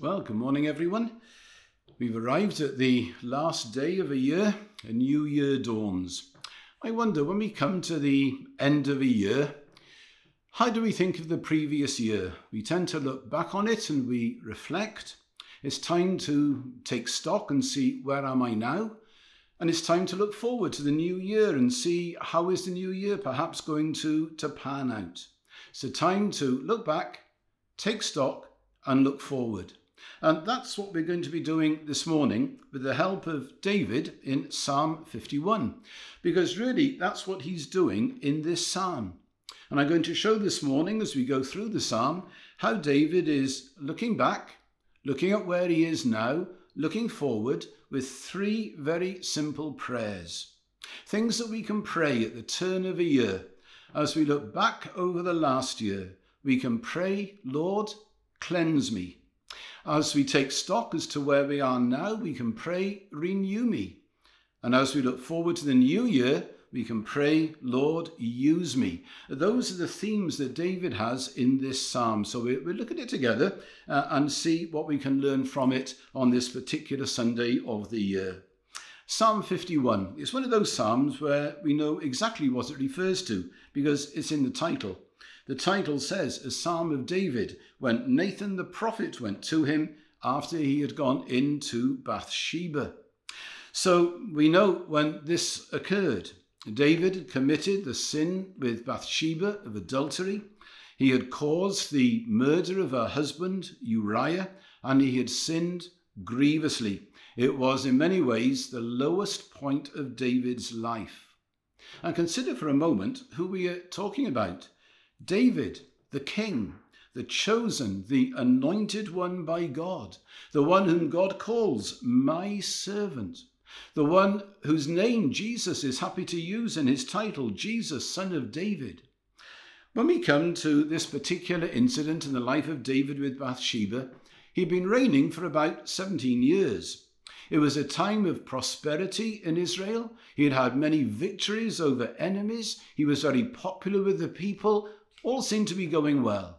Well, good morning, everyone. We've arrived at the last day of a year. A new year dawns. I wonder when we come to the end of a year, how do we think of the previous year? We tend to look back on it and we reflect. It's time to take stock and see where am I now? And it's time to look forward to the new year and see how is the new year perhaps going to, to pan out. So time to look back, take stock and look forward. And that's what we're going to be doing this morning with the help of David in Psalm 51, because really that's what he's doing in this psalm. And I'm going to show this morning as we go through the psalm how David is looking back, looking at where he is now, looking forward with three very simple prayers. Things that we can pray at the turn of a year. As we look back over the last year, we can pray, Lord, cleanse me as we take stock as to where we are now, we can pray, renew me. And as we look forward to the new year, we can pray, Lord, use me. Those are the themes that David has in this psalm. So we, we look at it together uh, and see what we can learn from it on this particular Sunday of the year. Psalm 51 is one of those psalms where we know exactly what it refers to because it's in the title. The title says, A Psalm of David, when Nathan the prophet went to him after he had gone into Bathsheba. So we know when this occurred. David had committed the sin with Bathsheba of adultery. He had caused the murder of her husband, Uriah, and he had sinned grievously. It was in many ways the lowest point of David's life. And consider for a moment who we are talking about. David, the king, the chosen, the anointed one by God, the one whom God calls my servant, the one whose name Jesus is happy to use in his title, Jesus, son of David. When we come to this particular incident in the life of David with Bathsheba, he'd been reigning for about 17 years. It was a time of prosperity in Israel. He had had many victories over enemies. He was very popular with the people all seemed to be going well.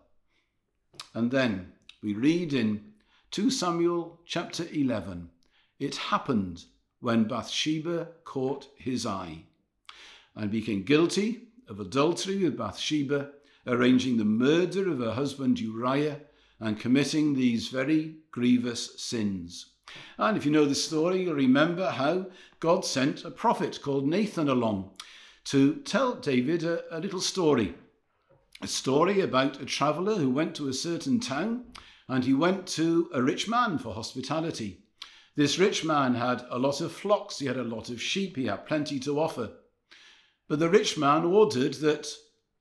And then we read in 2 Samuel chapter 11 it happened when Bathsheba caught his eye and became guilty of adultery with Bathsheba, arranging the murder of her husband Uriah and committing these very grievous sins. And if you know the story, you'll remember how God sent a prophet called Nathan along to tell David a, a little story a story about a traveller who went to a certain town and he went to a rich man for hospitality. This rich man had a lot of flocks, he had a lot of sheep, he had plenty to offer. But the rich man ordered that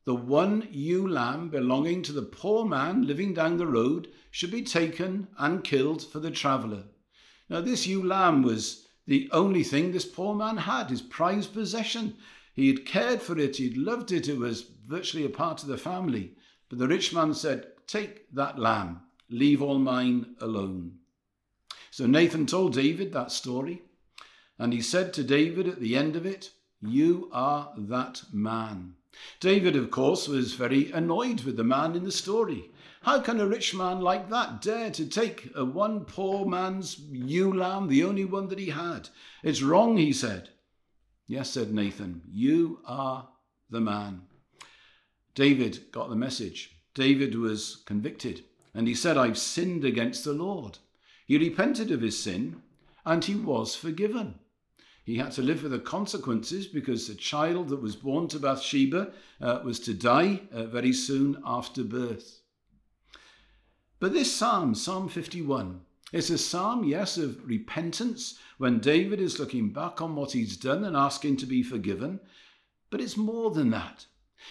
the one ewe lamb belonging to the poor man living down the road should be taken and killed for the traveller. Now, this ewe lamb was the only thing this poor man had, his prized possession. He had cared for it, he'd loved it, it was virtually a part of the family. But the rich man said, Take that lamb, leave all mine alone. So Nathan told David that story, and he said to David at the end of it, You are that man. David, of course, was very annoyed with the man in the story. How can a rich man like that dare to take a one poor man's ewe lamb, the only one that he had? It's wrong, he said. Yes, said Nathan, you are the man. David got the message. David was convicted and he said, I've sinned against the Lord. He repented of his sin and he was forgiven. He had to live with the consequences because the child that was born to Bathsheba uh, was to die uh, very soon after birth. But this psalm, Psalm 51, it's a psalm, yes, of repentance when David is looking back on what he's done and asking to be forgiven. But it's more than that.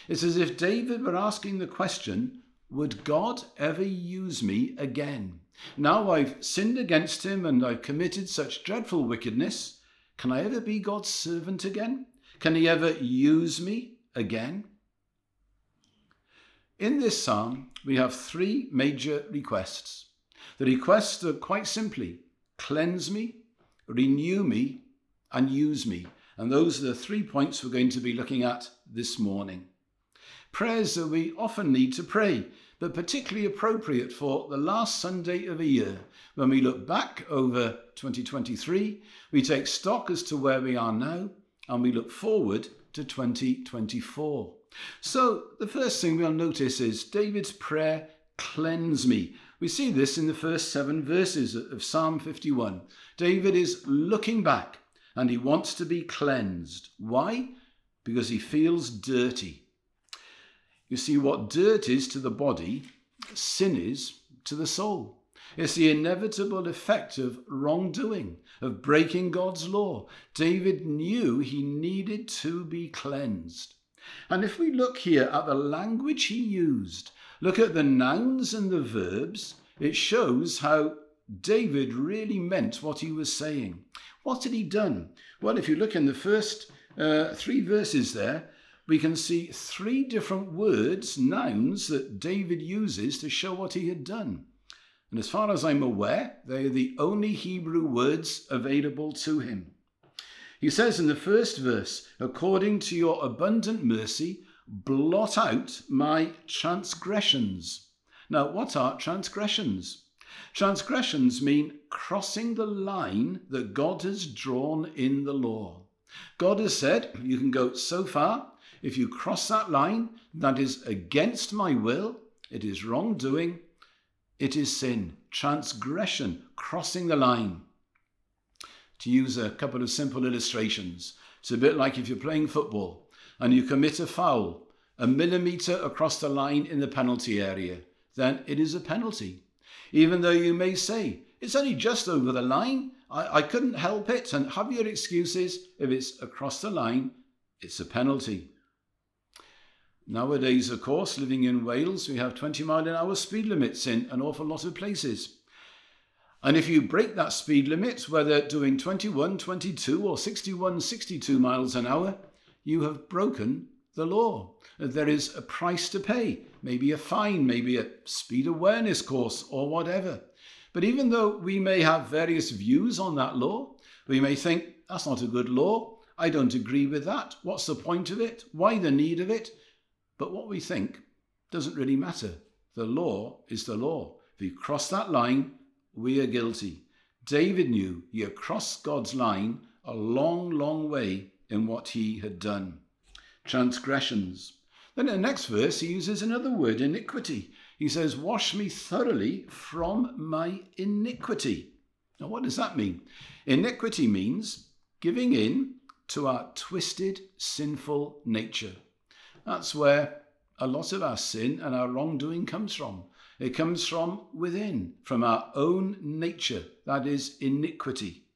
It's as if David were asking the question Would God ever use me again? Now I've sinned against him and I've committed such dreadful wickedness. Can I ever be God's servant again? Can he ever use me again? In this psalm, we have three major requests. The requests are uh, quite simply cleanse me, renew me, and use me. And those are the three points we're going to be looking at this morning. Prayers that we often need to pray but particularly appropriate for the last Sunday of a year. When we look back over 2023, we take stock as to where we are now and we look forward to 2024. So, the first thing we'll notice is David's prayer, Cleanse me. We see this in the first seven verses of Psalm 51. David is looking back and he wants to be cleansed. Why? Because he feels dirty. You see, what dirt is to the body, sin is to the soul. It's the inevitable effect of wrongdoing, of breaking God's law. David knew he needed to be cleansed. And if we look here at the language he used, look at the nouns and the verbs, it shows how David really meant what he was saying. What had he done? Well, if you look in the first uh, three verses there, we can see three different words, nouns, that David uses to show what he had done. And as far as I'm aware, they are the only Hebrew words available to him. He says in the first verse, according to your abundant mercy, blot out my transgressions. Now, what are transgressions? Transgressions mean crossing the line that God has drawn in the law. God has said, you can go so far. If you cross that line, that is against my will, it is wrongdoing, it is sin, transgression, crossing the line. To use a couple of simple illustrations, it's a bit like if you're playing football and you commit a foul a millimetre across the line in the penalty area, then it is a penalty. Even though you may say, it's only just over the line, I, I couldn't help it, and have your excuses, if it's across the line, it's a penalty. Nowadays, of course, living in Wales, we have 20 mile an hour speed limits in an awful lot of places. And if you break that speed limit, whether doing 21, 22, or 61, 62 miles an hour, you have broken the law. There is a price to pay, maybe a fine, maybe a speed awareness course, or whatever. But even though we may have various views on that law, we may think, that's not a good law. I don't agree with that. What's the point of it? Why the need of it? But what we think doesn't really matter. The law is the law. If you cross that line, we are guilty. David knew you had crossed God's line a long, long way in what he had done. Transgressions. Then in the next verse, he uses another word, iniquity. He says, Wash me thoroughly from my iniquity. Now, what does that mean? Iniquity means giving in to our twisted, sinful nature. That's where a lot of our sin and our wrongdoing comes from. It comes from within, from our own nature. That is iniquity.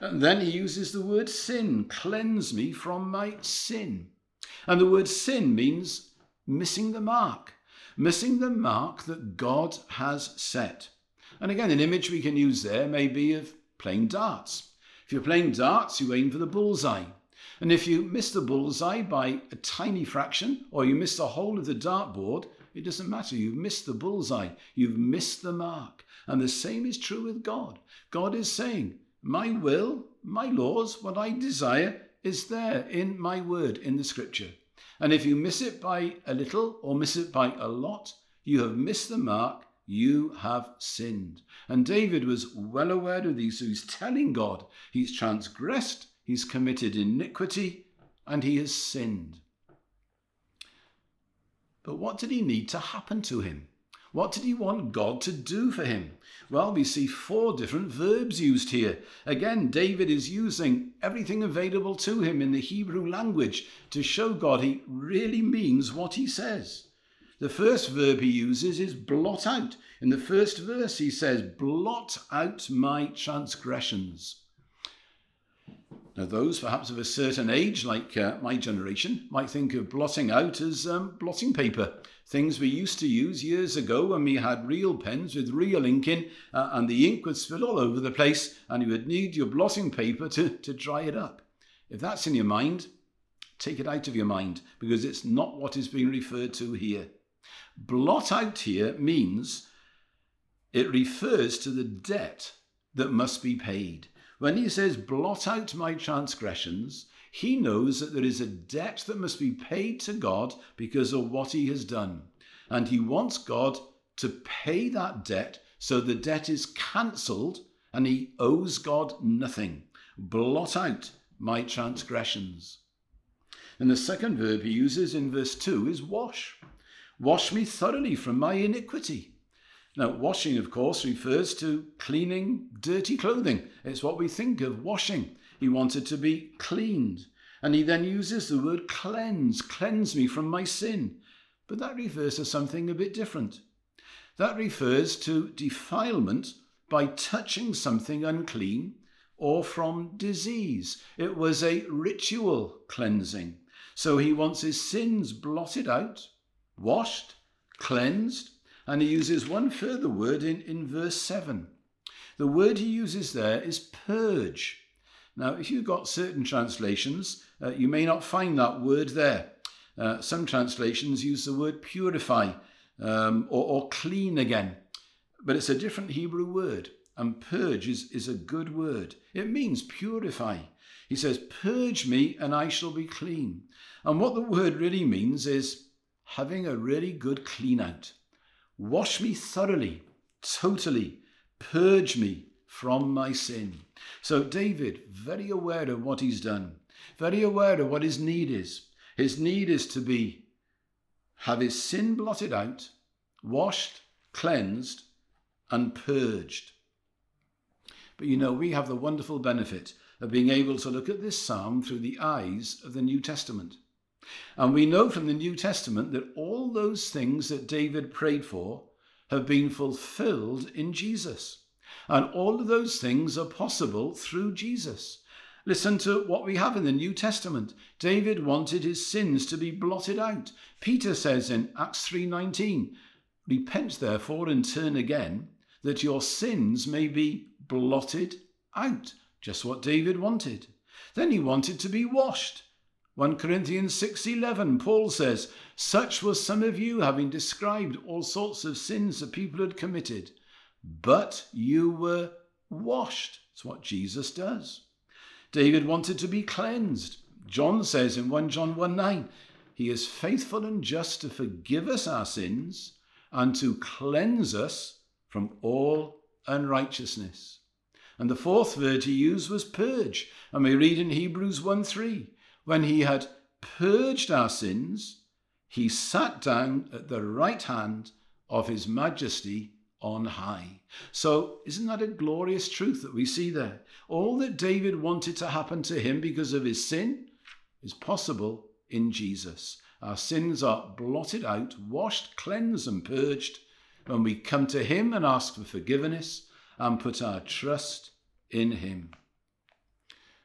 And then he uses the word sin cleanse me from my sin. And the word sin means missing the mark, missing the mark that God has set. And again, an image we can use there may be of playing darts. If you're playing darts, you aim for the bullseye. And if you miss the bullseye by a tiny fraction, or you miss the whole of the dartboard, it doesn't matter. You've missed the bullseye. You've missed the mark. And the same is true with God. God is saying, My will, my laws, what I desire is there in my word in the scripture. And if you miss it by a little or miss it by a lot, you have missed the mark. You have sinned. And David was well aware of these. So he's telling God he's transgressed he's committed iniquity, and he has sinned. But what did he need to happen to him? What did he want God to do for him? Well, we see four different verbs used here. Again, David is using everything available to him in the Hebrew language to show God he really means what he says. The first verb he uses is blot out. In the first verse, he says, Blot out my transgressions. Now, those perhaps of a certain age, like uh, my generation, might think of blotting out as um, blotting paper. Things we used to use years ago when we had real pens with real ink in, uh, and the ink would spill all over the place, and you would need your blotting paper to, to dry it up. If that's in your mind, take it out of your mind, because it's not what is being referred to here. Blot out here means it refers to the debt that must be paid. When he says, blot out my transgressions, he knows that there is a debt that must be paid to God because of what he has done. And he wants God to pay that debt so the debt is cancelled and he owes God nothing. Blot out my transgressions. And the second verb he uses in verse 2 is wash. Wash me thoroughly from my iniquity. Now, washing, of course, refers to cleaning dirty clothing. It's what we think of washing. He wanted to be cleaned. And he then uses the word cleanse, cleanse me from my sin. But that refers to something a bit different. That refers to defilement by touching something unclean or from disease. It was a ritual cleansing. So he wants his sins blotted out, washed, cleansed, and he uses one further word in, in verse 7. The word he uses there is purge. Now, if you've got certain translations, uh, you may not find that word there. Uh, some translations use the word purify um, or, or clean again, but it's a different Hebrew word. And purge is, is a good word. It means purify. He says, Purge me and I shall be clean. And what the word really means is having a really good clean out. Wash me thoroughly, totally, purge me from my sin. So, David, very aware of what he's done, very aware of what his need is. His need is to be, have his sin blotted out, washed, cleansed, and purged. But you know, we have the wonderful benefit of being able to look at this psalm through the eyes of the New Testament. And we know from the New Testament that all those things that David prayed for have been fulfilled in Jesus. And all of those things are possible through Jesus. Listen to what we have in the New Testament. David wanted his sins to be blotted out. Peter says in Acts 3:19, "Repent therefore and turn again, that your sins may be blotted out. Just what David wanted. Then he wanted to be washed. 1 Corinthians 6:11 Paul says, "Such was some of you having described all sorts of sins the people had committed, but you were washed." It's what Jesus does. David wanted to be cleansed. John says in 1 John 1 9, He is faithful and just to forgive us our sins and to cleanse us from all unrighteousness. And the fourth word he used was purge. And we read in Hebrews 1 3, when he had purged our sins, he sat down at the right hand of his majesty on high. So, isn't that a glorious truth that we see there? All that David wanted to happen to him because of his sin is possible in Jesus. Our sins are blotted out, washed, cleansed, and purged when we come to him and ask for forgiveness and put our trust in him.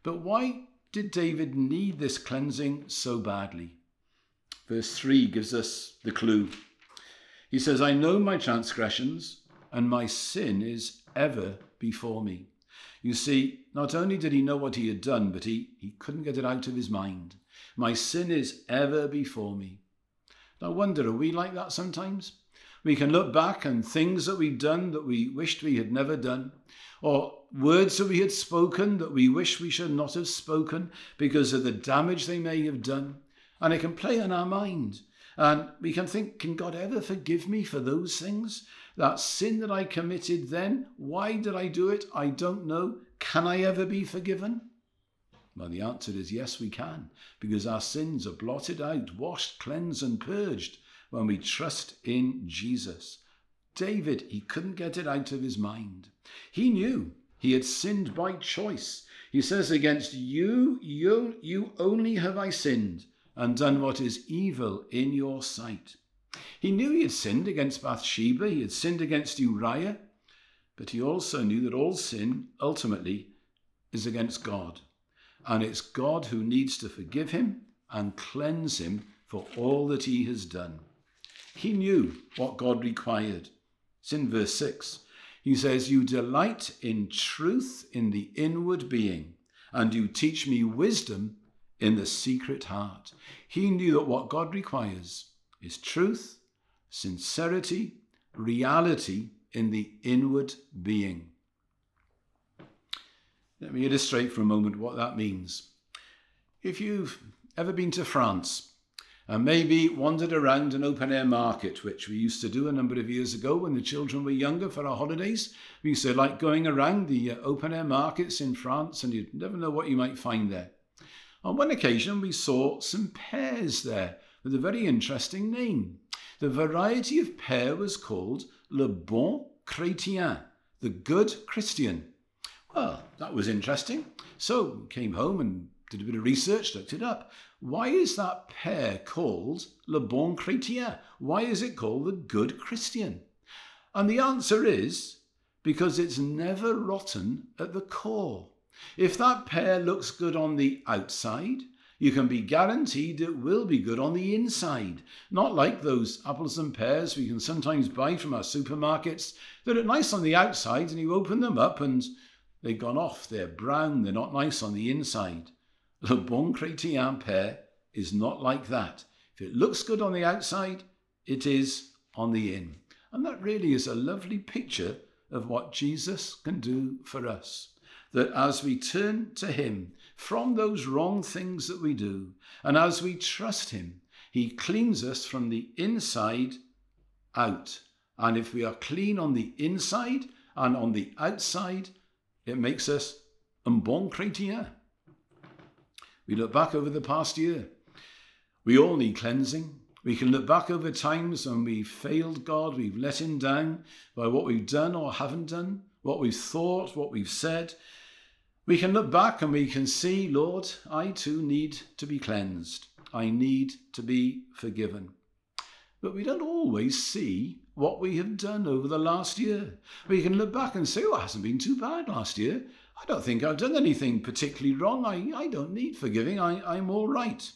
But why did David need this cleansing so badly? Verse 3 gives us the clue. He says, I know my transgressions, and my sin is ever before me. You see, not only did he know what he had done, but he, he couldn't get it out of his mind. My sin is ever before me. I wonder, are we like that sometimes? We can look back on things that we've done that we wished we had never done, or words that we had spoken that we wish we should not have spoken because of the damage they may have done. And it can play on our mind. And we can think, can God ever forgive me for those things? That sin that I committed then, why did I do it? I don't know. Can I ever be forgiven? Well, the answer is yes, we can, because our sins are blotted out, washed, cleansed, and purged when we trust in Jesus. David, he couldn't get it out of his mind. He knew he had sinned by choice. He says, Against you, you, you only have I sinned and done what is evil in your sight. He knew he had sinned against Bathsheba, he had sinned against Uriah, but he also knew that all sin ultimately is against God. And it's God who needs to forgive him and cleanse him for all that he has done. He knew what God required. It's in verse 6. He says, You delight in truth in the inward being, and you teach me wisdom in the secret heart. He knew that what God requires is truth, sincerity, reality in the inward being. Let me illustrate for a moment what that means. If you've ever been to France, and maybe wandered around an open air market, which we used to do a number of years ago when the children were younger for our holidays. We used to like going around the uh, open air markets in France, and you'd never know what you might find there. On one occasion, we saw some pears there with a very interesting name. The variety of pear was called Le Bon Chrétien, the good Christian. Well, that was interesting. So came home and did a bit of research, looked it up. Why is that pear called Le Bon Chrétien? Why is it called the Good Christian? And the answer is because it's never rotten at the core. If that pear looks good on the outside, you can be guaranteed it will be good on the inside. Not like those apples and pears we can sometimes buy from our supermarkets that are nice on the outside and you open them up and they've gone off. They're brown, they're not nice on the inside. Le Bon Chrétien pear is not like that. If it looks good on the outside, it is on the in. And that really is a lovely picture of what Jesus can do for us. That as we turn to Him from those wrong things that we do, and as we trust Him, He cleans us from the inside out. And if we are clean on the inside and on the outside, it makes us un bon chrétien. We look back over the past year. We all need cleansing. We can look back over times when we've failed God, we've let Him down by what we've done or haven't done, what we've thought, what we've said. We can look back and we can see, Lord, I too need to be cleansed. I need to be forgiven. But we don't always see what we have done over the last year. We can look back and say, oh, it hasn't been too bad last year. I don't think I've done anything particularly wrong. I, I don't need forgiving. I, I'm all right.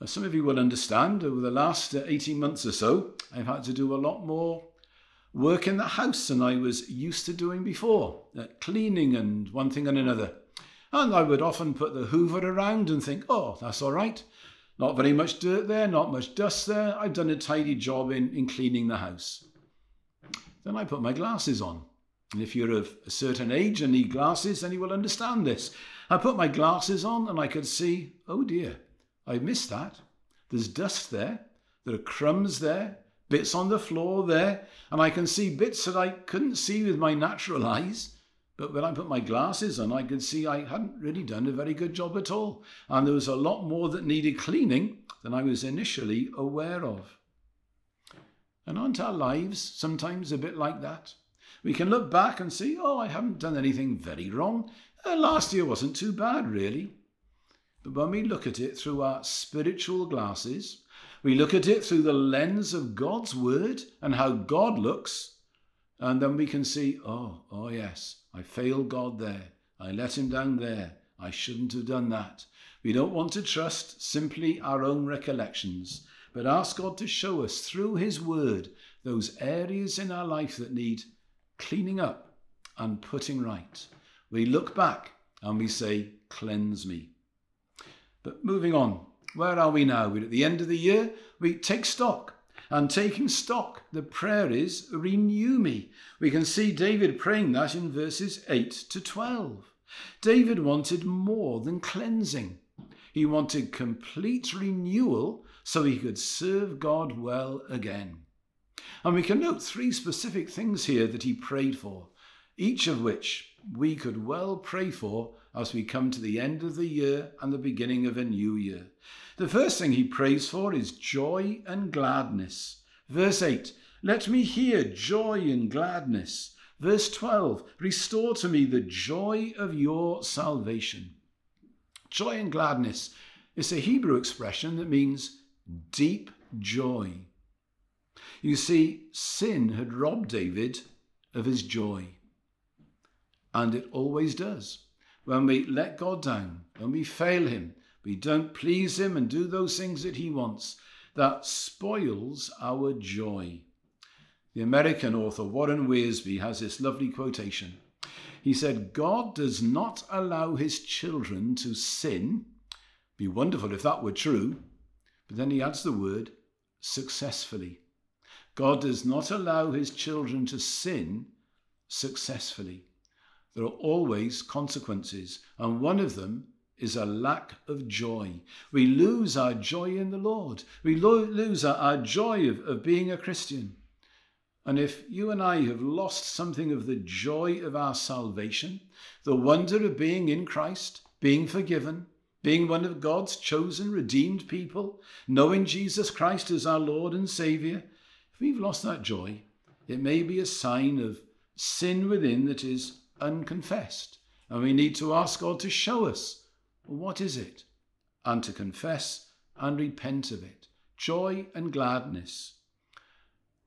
As some of you will understand, over the last uh, 18 months or so, I've had to do a lot more work in the house than I was used to doing before, uh, cleaning and one thing and another. And I would often put the hoover around and think, oh, that's all right. Not very much dirt there, not much dust there. I've done a tidy job in, in cleaning the house. Then I put my glasses on and if you're of a certain age and need glasses, then you will understand this. I put my glasses on and I could see, oh dear, I missed that. There's dust there. There are crumbs there, bits on the floor there, and I can see bits that I couldn't see with my natural eyes. But when I put my glasses on, I could see I hadn't really done a very good job at all. And there was a lot more that needed cleaning than I was initially aware of. And aren't our lives sometimes a bit like that? We can look back and see, oh, I haven't done anything very wrong. Uh, last year wasn't too bad, really. But when we look at it through our spiritual glasses, we look at it through the lens of God's word and how God looks, and then we can see, oh, oh yes, I failed God there. I let him down there. I shouldn't have done that. We don't want to trust simply our own recollections, but ask God to show us through his word those areas in our life that need cleaning up and putting right. We look back and we say, Cleanse me. But moving on, where are we now? We're at the end of the year. We take stock. And taking stock, the prayer is, Renew me. We can see David praying that in verses 8 to 12. David wanted more than cleansing. He wanted complete renewal so he could serve God well again. And we can note three specific things here that he prayed for, each of which we could well pray for as we come to the end of the year and the beginning of a new year. The first thing he prays for is joy and gladness. Verse 8, let me hear joy and gladness. Verse 12, restore to me the joy of your salvation. Joy and gladness is a Hebrew expression that means deep joy. You see, sin had robbed David of his joy. And it always does. When we let God down, when we fail Him, we don't please Him and do those things that He wants, that spoils our joy. The American author Warren Wiersbe has this lovely quotation. He said, God does not allow his children to sin. Be wonderful if that were true. But then he adds the word successfully. God does not allow his children to sin successfully. There are always consequences, and one of them is a lack of joy. We lose our joy in the Lord. We lo- lose our, our joy of, of being a Christian. And if you and I have lost something of the joy of our salvation, the wonder of being in Christ, being forgiven, being one of God's chosen, redeemed people, knowing Jesus Christ as our Lord and Saviour, if we've lost that joy, it may be a sign of sin within that is unconfessed. And we need to ask God to show us what is it? And to confess and repent of it. Joy and gladness.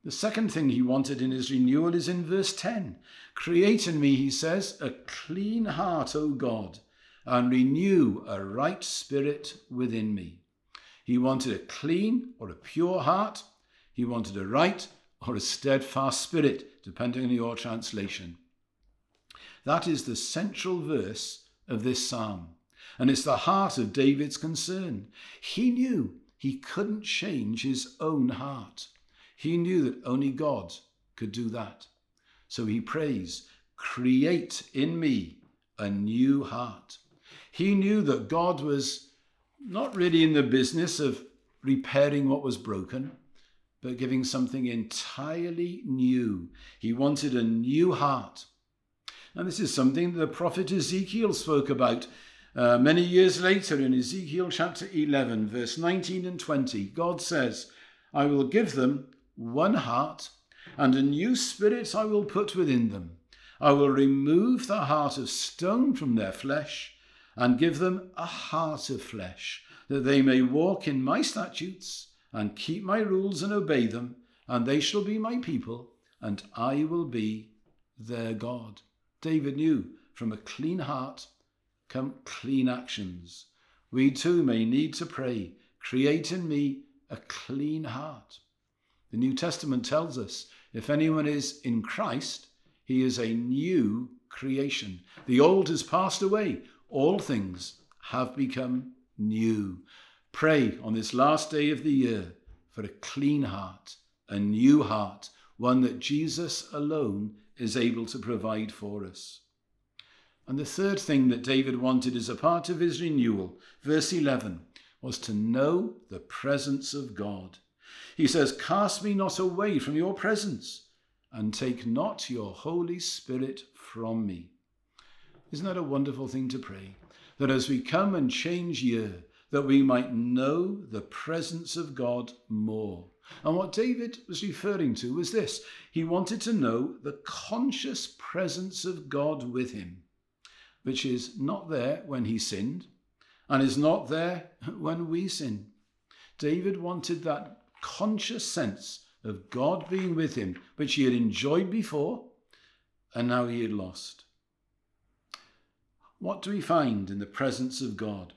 The second thing he wanted in his renewal is in verse 10. Create in me, he says, a clean heart, O God, and renew a right spirit within me. He wanted a clean or a pure heart. He wanted a right or a steadfast spirit, depending on your translation. That is the central verse of this psalm. And it's the heart of David's concern. He knew he couldn't change his own heart. He knew that only God could do that. So he prays, Create in me a new heart. He knew that God was not really in the business of repairing what was broken, but giving something entirely new. He wanted a new heart. And this is something the prophet Ezekiel spoke about uh, many years later in Ezekiel chapter 11, verse 19 and 20. God says, I will give them one heart, and a new spirit I will put within them. I will remove the heart of stone from their flesh, and give them a heart of flesh, that they may walk in my statutes, and keep my rules and obey them, and they shall be my people, and I will be their God. David knew from a clean heart come clean actions. We too may need to pray, create in me a clean heart. The New Testament tells us if anyone is in Christ, he is a new creation. The old has passed away, all things have become new. Pray on this last day of the year for a clean heart, a new heart, one that Jesus alone is able to provide for us. And the third thing that David wanted as a part of his renewal, verse 11, was to know the presence of God. He says, Cast me not away from your presence, and take not your Holy Spirit from me. Isn't that a wonderful thing to pray? That as we come and change year, that we might know the presence of God more. And what David was referring to was this he wanted to know the conscious presence of God with him, which is not there when he sinned and is not there when we sin. David wanted that conscious sense of God being with him, which he had enjoyed before and now he had lost. What do we find in the presence of God?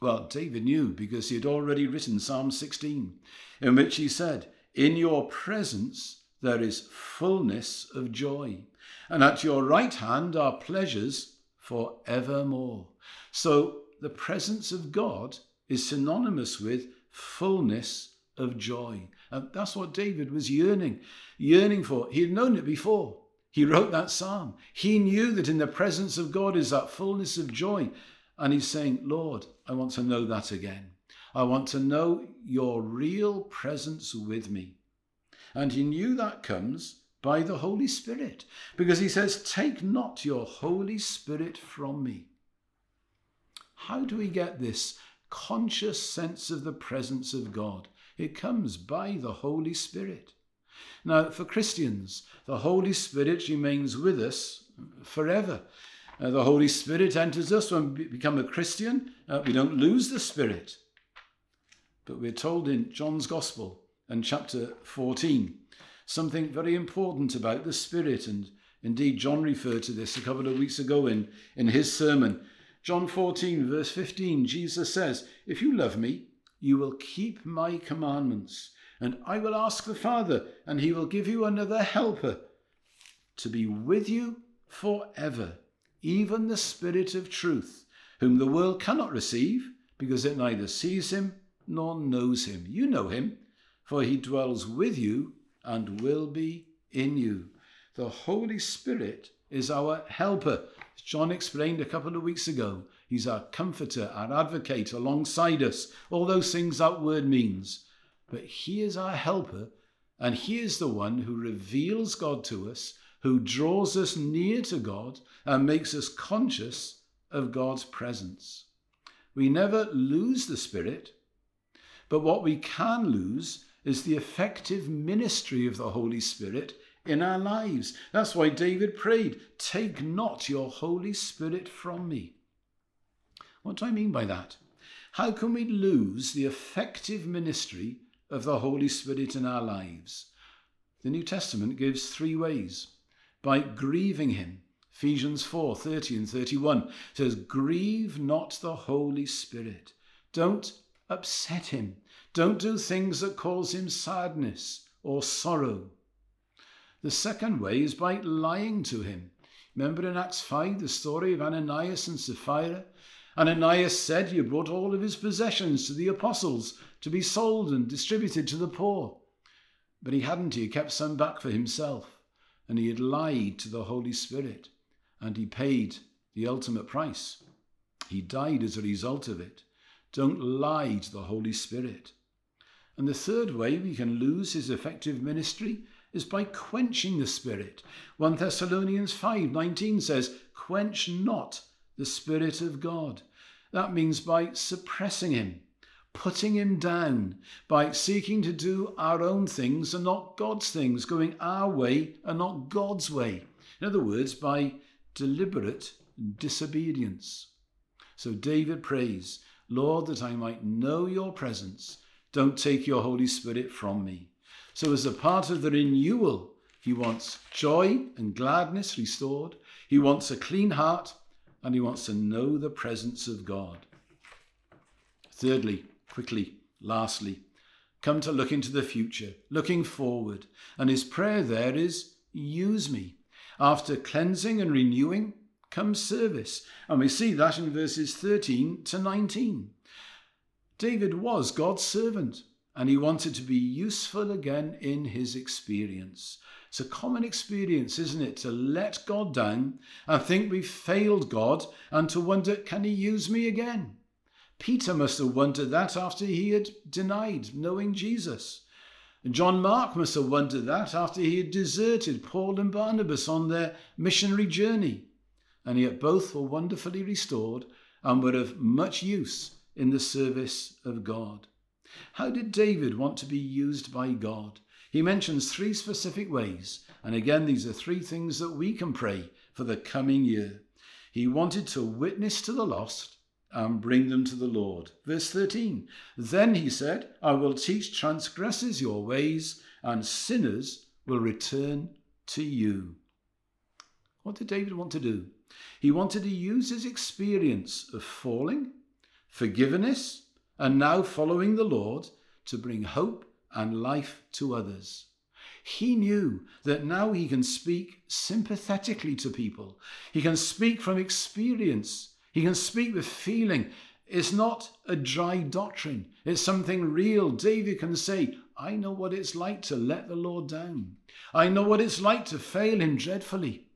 Well, David knew because he had already written Psalm 16, in which he said, In your presence there is fullness of joy, and at your right hand are pleasures for evermore. So the presence of God is synonymous with fullness of joy. And that's what David was yearning, yearning for. He had known it before. He wrote that psalm. He knew that in the presence of God is that fullness of joy. And he's saying, Lord, I want to know that again. I want to know your real presence with me. And he knew that comes by the Holy Spirit because he says, Take not your Holy Spirit from me. How do we get this conscious sense of the presence of God? It comes by the Holy Spirit. Now, for Christians, the Holy Spirit remains with us forever. Uh, the Holy Spirit enters us when we become a Christian. Uh, we don't lose the Spirit. But we're told in John's Gospel and chapter 14 something very important about the Spirit. And indeed, John referred to this a couple of weeks ago in, in his sermon. John 14, verse 15, Jesus says, If you love me, you will keep my commandments, and I will ask the Father, and he will give you another helper to be with you forever, even the Spirit of truth, whom the world cannot receive, because it neither sees him nor knows him. You know him, for he dwells with you and will be in you. The Holy Spirit is our helper. John explained a couple of weeks ago, He's our comforter, our advocate alongside us. All those things that word means. But He is our helper, and He is the one who reveals God to us, who draws us near to God, and makes us conscious of God's presence. We never lose the Spirit, but what we can lose is the effective ministry of the Holy Spirit in our lives. That's why David prayed, Take not your Holy Spirit from me. What do I mean by that? How can we lose the effective ministry of the Holy Spirit in our lives? The New Testament gives three ways. By grieving him, Ephesians 4 30 and 31 says, Grieve not the Holy Spirit. Don't upset him. Don't do things that cause him sadness or sorrow. The second way is by lying to him. Remember in Acts 5 the story of Ananias and Sapphira? Ananias said he brought all of his possessions to the apostles to be sold and distributed to the poor. But he hadn't, he kept some back for himself, and he had lied to the Holy Spirit, and he paid the ultimate price. He died as a result of it. Don't lie to the Holy Spirit. And the third way we can lose his effective ministry is by quenching the Spirit. 1 Thessalonians 5:19 says, "Quench not the Spirit of God." That means by suppressing him, putting him down, by seeking to do our own things and not God's things, going our way and not God's way. In other words, by deliberate disobedience. So David prays, Lord, that I might know your presence. Don't take your Holy Spirit from me. So, as a part of the renewal, he wants joy and gladness restored. He wants a clean heart and he wants to know the presence of God. Thirdly, quickly, lastly, come to look into the future, looking forward. And his prayer there is, use me. After cleansing and renewing comes service. And we see that in verses 13 to 19. David was God's servant and he wanted to be useful again in his experience. It's a common experience, isn't it, to let God down and think we've failed God and to wonder, can he use me again? Peter must have wondered that after he had denied knowing Jesus. John Mark must have wondered that after he had deserted Paul and Barnabas on their missionary journey. And yet both were wonderfully restored and were of much use in the service of God. How did David want to be used by God? He mentions three specific ways, and again, these are three things that we can pray for the coming year. He wanted to witness to the lost and bring them to the Lord. Verse 13 Then he said, I will teach transgressors your ways, and sinners will return to you. What did David want to do? He wanted to use his experience of falling, forgiveness, and now following the Lord to bring hope and life to others. He knew that now he can speak sympathetically to people. He can speak from experience. He can speak with feeling. It's not a dry doctrine, it's something real. David can say, I know what it's like to let the Lord down. I know what it's like to fail him dreadfully.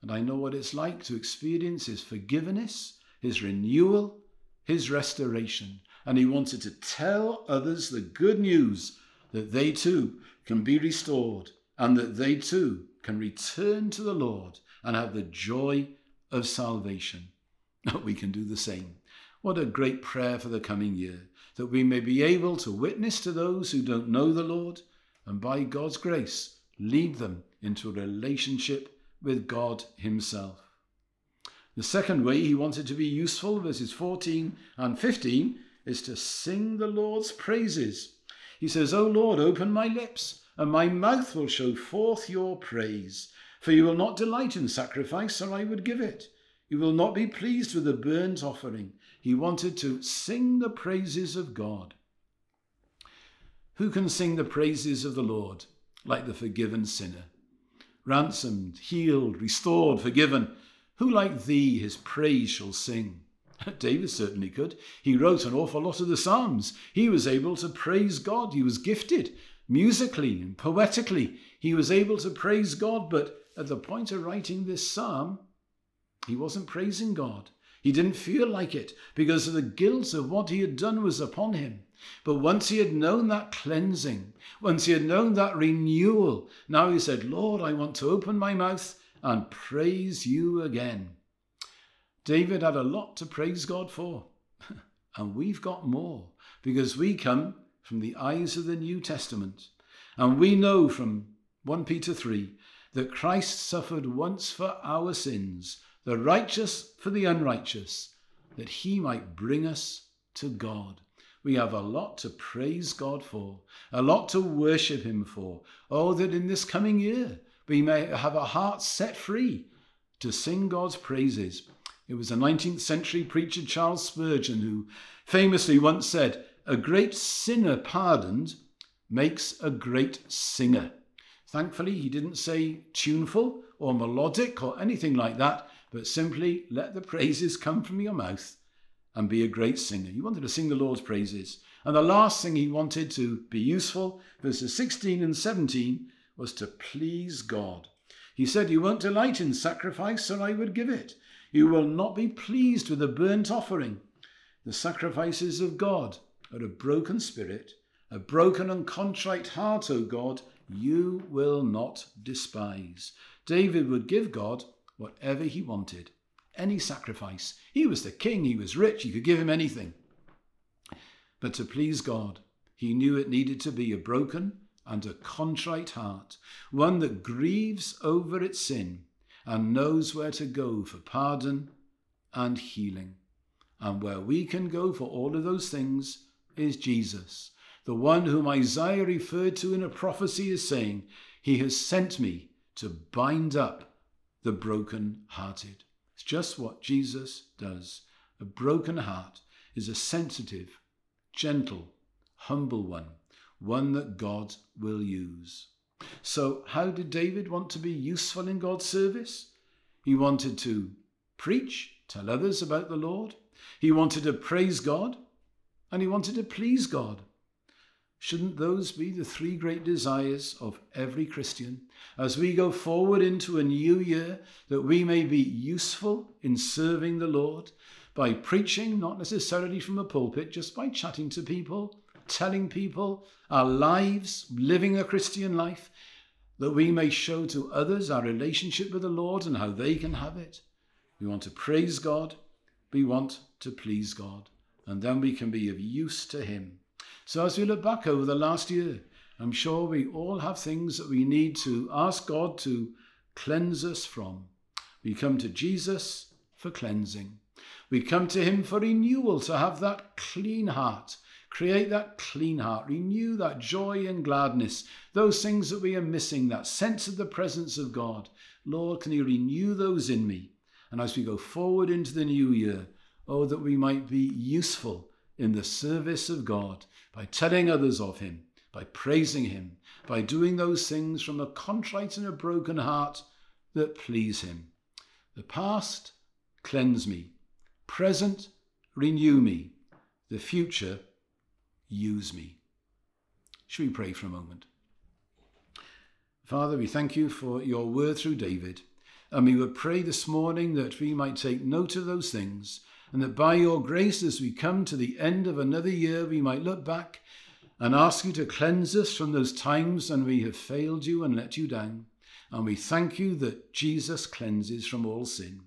And I know what it's like to experience his forgiveness, his renewal, his restoration. And he wanted to tell others the good news that they too can be restored and that they too can return to the Lord and have the joy of salvation. We can do the same. What a great prayer for the coming year that we may be able to witness to those who don't know the Lord and by God's grace lead them into a relationship with God Himself. The second way he wanted to be useful, verses 14 and 15, is to sing the Lord's praises. He says, O Lord, open my lips, and my mouth will show forth your praise. For you will not delight in sacrifice, or I would give it. You will not be pleased with a burnt offering. He wanted to sing the praises of God. Who can sing the praises of the Lord like the forgiven sinner? Ransomed, healed, restored, forgiven. Who like thee his praise shall sing? David certainly could. He wrote an awful lot of the Psalms. He was able to praise God. He was gifted musically and poetically. He was able to praise God, but at the point of writing this psalm, he wasn't praising God. He didn't feel like it because the guilt of what he had done was upon him. But once he had known that cleansing, once he had known that renewal, now he said, Lord, I want to open my mouth and praise you again. David had a lot to praise God for, and we've got more because we come from the eyes of the New Testament. And we know from 1 Peter 3 that Christ suffered once for our sins, the righteous for the unrighteous, that he might bring us to God. We have a lot to praise God for, a lot to worship him for. Oh, that in this coming year we may have our hearts set free to sing God's praises. It was a 19th century preacher, Charles Spurgeon, who famously once said, A great sinner pardoned makes a great singer. Thankfully, he didn't say tuneful or melodic or anything like that, but simply let the praises come from your mouth and be a great singer. He wanted to sing the Lord's praises. And the last thing he wanted to be useful, verses 16 and 17, was to please God. He said, You won't delight in sacrifice, so I would give it. You will not be pleased with a burnt offering. The sacrifices of God are a broken spirit, a broken and contrite heart, O God, you will not despise. David would give God whatever he wanted, any sacrifice. He was the king, he was rich, you could give him anything. But to please God, he knew it needed to be a broken and a contrite heart, one that grieves over its sin and knows where to go for pardon and healing. And where we can go for all of those things is Jesus, the one whom Isaiah referred to in a prophecy as saying, He has sent me to bind up the broken hearted. It's just what Jesus does. A broken heart is a sensitive, gentle, humble one one that God will use. So, how did David want to be useful in God's service? He wanted to preach, tell others about the Lord. He wanted to praise God, and he wanted to please God. Shouldn't those be the three great desires of every Christian as we go forward into a new year that we may be useful in serving the Lord by preaching, not necessarily from a pulpit, just by chatting to people, telling people our lives, living a Christian life, that we may show to others our relationship with the Lord and how they can have it. We want to praise God, we want to please God, and then we can be of use to Him. So, as we look back over the last year, I'm sure we all have things that we need to ask God to cleanse us from. We come to Jesus for cleansing. We come to Him for renewal, to have that clean heart Create that clean heart, renew that joy and gladness, those things that we are missing, that sense of the presence of God. Lord, can you renew those in me? And as we go forward into the new year, oh, that we might be useful in the service of God by telling others of Him, by praising Him, by doing those things from a contrite and a broken heart that please Him. The past, cleanse me. Present, renew me. The future, use me. Should we pray for a moment? Father, we thank you for your word through David. And we would pray this morning that we might take note of those things, and that by your grace, as we come to the end of another year, we might look back and ask you to cleanse us from those times when we have failed you and let you down. And we thank you that Jesus cleanses from all sin.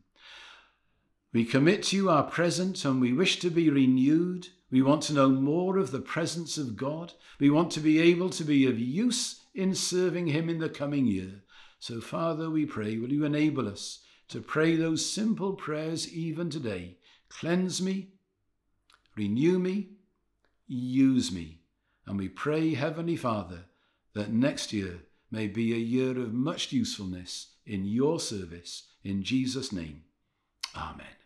We commit to you our present and we wish to be renewed we want to know more of the presence of God. We want to be able to be of use in serving Him in the coming year. So, Father, we pray, will you enable us to pray those simple prayers even today? Cleanse me, renew me, use me. And we pray, Heavenly Father, that next year may be a year of much usefulness in your service. In Jesus' name, Amen.